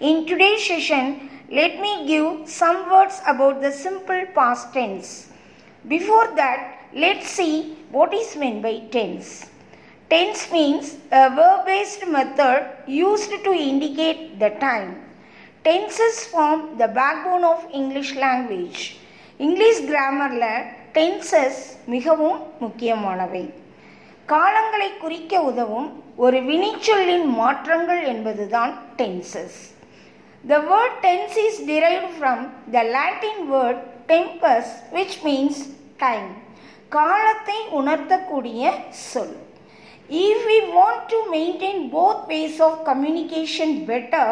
In today's session, let me give some words about the simple past tense. Before that, let's see what is meant by tense. Tense means a verb based method used to indicate the time. Tenses form the backbone of English language. English கிராமரில் tenses மிகவும் முக்கியமானவை காலங்களை குறிக்க உதவும் ஒரு வினைச்சொல்லின் மாற்றங்கள் என்பதுதான் tenses The word tense is derived from the Latin word tempus which means time. காலத்தை உணர்த்தக்கூடிய சொல் If we want to maintain both ways of communication better,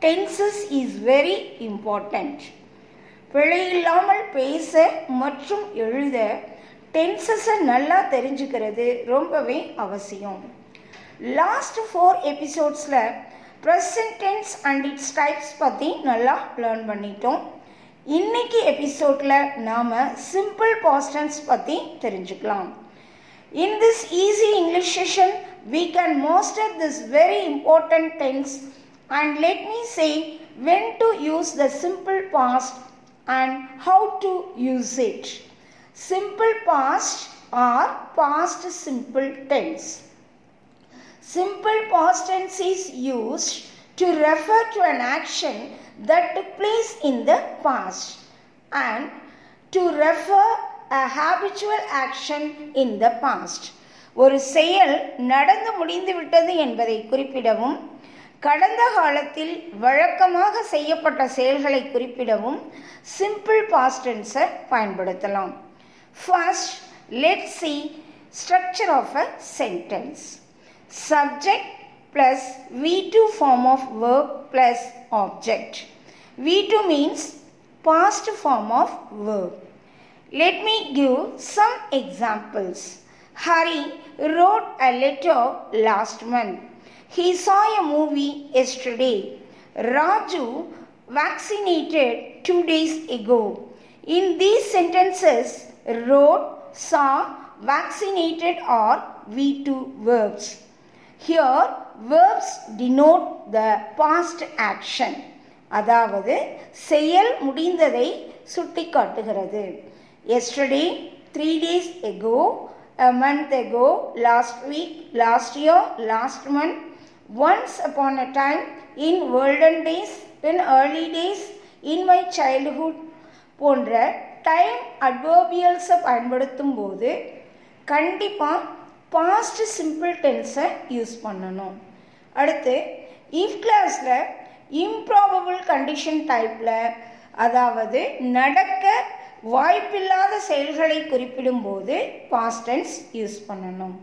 tenses is very important. பிழையில்லாமல் பேச மற்றும் எழுத டென்சஸை நல்லா தெரிஞ்சுக்கிறது ரொம்பவே அவசியம் last four எபிசோட்ஸில் present tense and its types பற்றி நல்லா லேர்ன் பண்ணிட்டோம் இன்னைக்கு எபிசோடில் நாம் சிம்பிள் பாஸ்டன்ஸ் பற்றி தெரிஞ்சுக்கலாம் in this easy English session we can master this very important tense and let me say when to use the simple past and how to use it. Simple past or past simple tense. Simple past tense is used to refer to an action that took place in the past and to refer a habitual action in the past. ஒரு செயல் நடந்து முடிந்து விட்டது என்பதை குறிப்பிடவும் கடந்த காலத்தில் வழக்கமாக செய்யப்பட்ட செயல்களை குறிப்பிடவும் சிம்பிள் பாஸ்டன்ஸை பயன்படுத்தலாம் first let see structure of a sentence subject plus V2 form of verb plus object. V2 means past form of verb. Let me give some examples. Hari wrote a letter last month. He saw a movie yesterday. Raju vaccinated two days ago. In these sentences, wrote, saw, vaccinated are V2 verbs. Here verbs denote the past action அதாவது செயல் முடிந்ததை சுட்டி காட்டுகிறது yesterday three days ago a month ago last week last year last month once upon a time in olden days in early days in my childhood போன்ற time அட்வர்பியல்ஸை பயன்படுத்தும் போது கண்டிப்பாக பாஸ்ட் சிம்பிள் டென்ஸை யூஸ் பண்ணணும். அடுத்து இஃப் கிளாஸில் improbable condition டைப்பில் அதாவது நடக்க வாய்ப்பில்லாத செயல்களை குறிப்பிடும்போது பாஸ்ட் டென்ஸ் யூஸ் பண்ணணும்.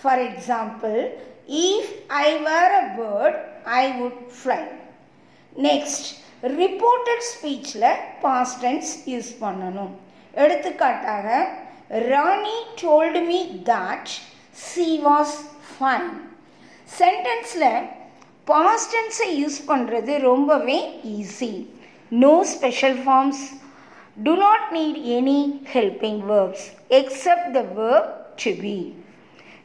For example if I were a bird I would fly next reported ஸ்பீச்சில் past tense use பண்ணணும். எடுத்துக்காட்டாக Rani told me that C was fine சென்டென்ஸில் பாஸ்டன்ஸை use பண்ணுறது ரொம்பவே easy no special forms do not need any helping verbs except the verb to be.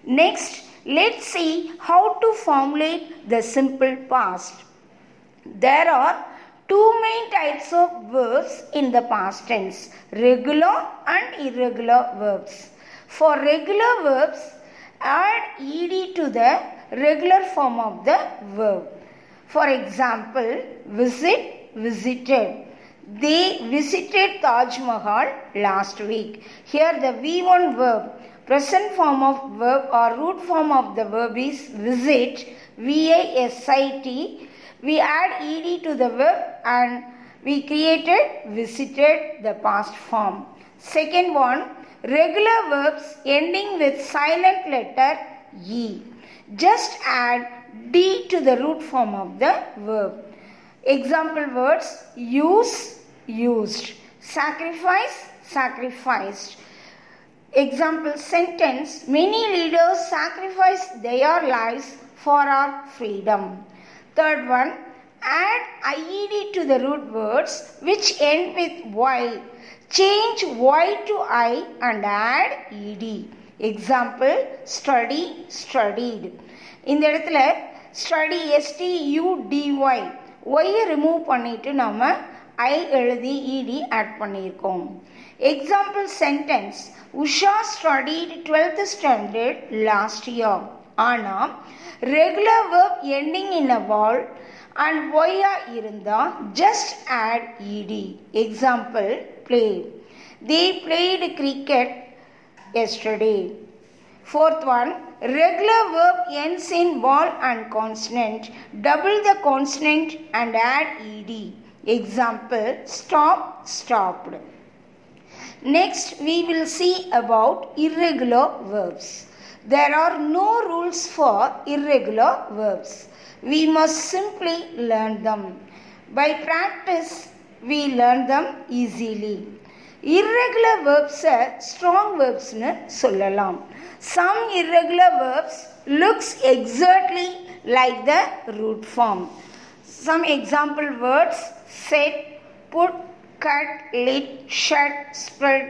Next, let's see how to formulate the simple past. There are two main types of verbs in the past tense regular and irregular verbs. For regular verbs, add ed to the regular form of the verb. For example, visit, visited. They visited Taj Mahal last week. Here the V1 verb, present form of verb or root form of the verb is visit, V-I-S-I-T. We add ed to the verb and we created visited the past form. Second one, regular verbs ending with silent letter E. Just add D to the root form of the verb. Example words use, used, sacrifice, sacrificed. Example sentence Many leaders sacrifice their lives for our freedom. Third one add IED to the root words which end with Y. Change Y to I and add ED. Example study studied இந்த இடத்துல study எஸ்டியூடிஒய் ஒய்யை remove பண்ணிட்டு நம்ம ஐ எழுதி ED add பண்ணியிருக்கோம். Example sentence Usha studied twelfth standard last year ஆனால் regular work ending in a vowel and ஒய்யா இருந்தால் just add ed example play they blade cricket yesterday. Fourth one, regular verb ends in vowel and consonant. Double the consonant and add ed. Example, stop, stopped. Next, we will see about irregular verbs. There are no rules for irregular verbs. We must simply learn them. By practice, we learn them easily. irregular verbs strong verbs னு சொல்லலாம் some irregular verbs looks exactly like the root form some example words set put cut lit shut spread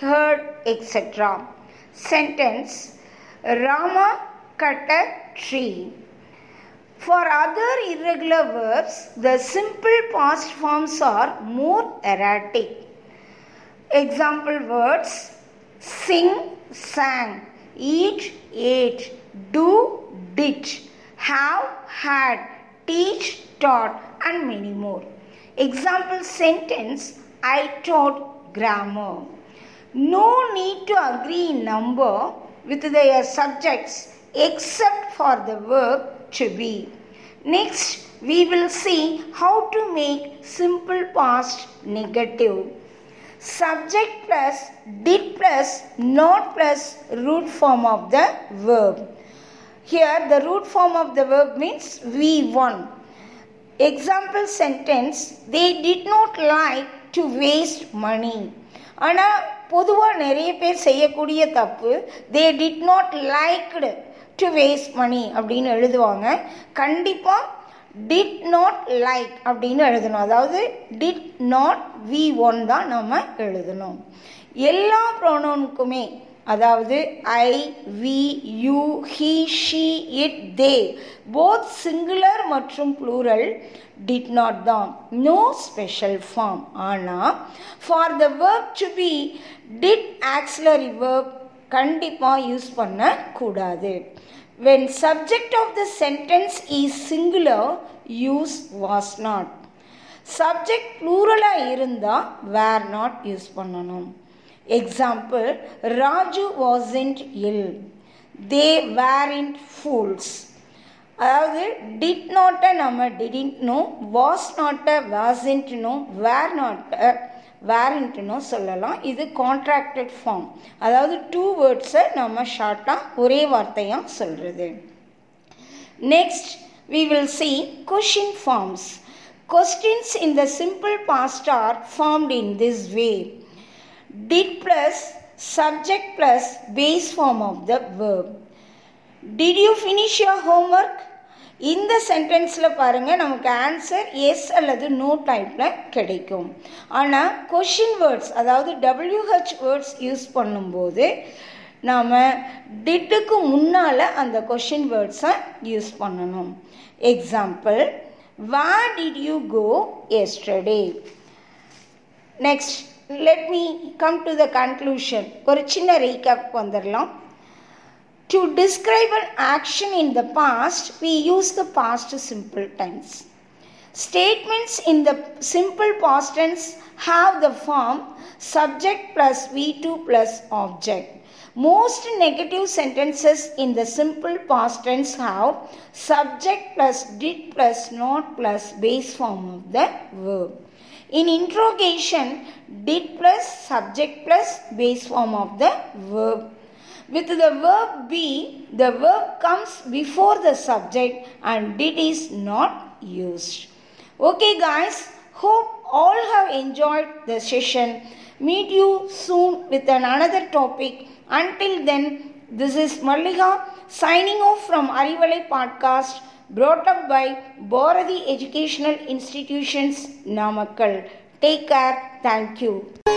heard etc sentence rama cut a tree for other irregular verbs the simple past forms are more erratic Example words sing, sang, eat, ate, do, did, have, had, teach, taught, and many more. Example sentence I taught grammar. No need to agree in number with their subjects except for the verb to be. Next, we will see how to make simple past negative. Subject plus did plus not plus root form of the verb. Here the root form of the verb means V1. Example sentence they did not like to waste money. ஆனால் பொதுவாக நிறைய பேர் செய்யக்கூடிய தப்பு they did not liked to waste money அப்படின்னு எழுதுவாங்க. கண்டிப்பாக did not like அப்படின்னு எழுதணும். அதாவது டிட் நாட் வி ஒன் தான் நம்ம எழுதணும். எல்லா ப்ரோனோனுக்குமே அதாவது I we you he she it they both singular மற்றும் ப்ளூரல் டிட் நாட் தான். நோ ஸ்பெஷல் ஃபார்ம் ஆனால் for the verb to be did auxiliary verb கண்டிப்பாக யூஸ் பண்ணக்கூடாது. When subject of the sentence is singular use was not subject ப்ளூரலாக இருந்தால் were not use பண்ணணும். Example Raju wasn't ill they weren't fools அதாவது did நாட்டை நம்ம டிடின்ட்னும் was நாட்டை வாசன்ட்னும் வேர் நாட்டை வேரண்ட்னோ சொல்லலாம் இது கான்ட்ராக்டட் ஃபார்ம் அதாவது டூ வேர்ட்ஸை நம்ம ஷார்ட்டாக ஒரே வார்த்தையாக சொல்கிறது next we will see question forms questions in the simple past R formed in this way did plus subject plus base form of the verb did you finish your homework இந்த சென்டென்ஸில் பாருங்கள் நமக்கு answer S அல்லது no டைப்பில் கிடைக்கும். ஆனால் question words அதாவது WH words use பண்ணும்போது நாம் டிட்டுக்கு முன்னால் அந்த கொஷின் வேர்ட்ஸை யூஸ் பண்ணணும். Example what did you go yesterday next let me come to the conclusion ஒரு சின்ன ரீகேப் வந்துடலாம் To describe an action in the past, we use the past simple tense. Statements in the simple past tense have the form subject plus V2 plus object. Most negative sentences in the simple past tense have subject plus did plus not plus base form of the verb. In interrogation, did plus subject plus base form of the verb. With the verb be, the verb comes before the subject and did is not used. Okay, guys, hope all have enjoyed the session. Meet you soon with another topic. Until then, this is Mallika signing off from Arivalai podcast brought up by Bharati Educational Institutions, Namakkal. Take care. Thank you.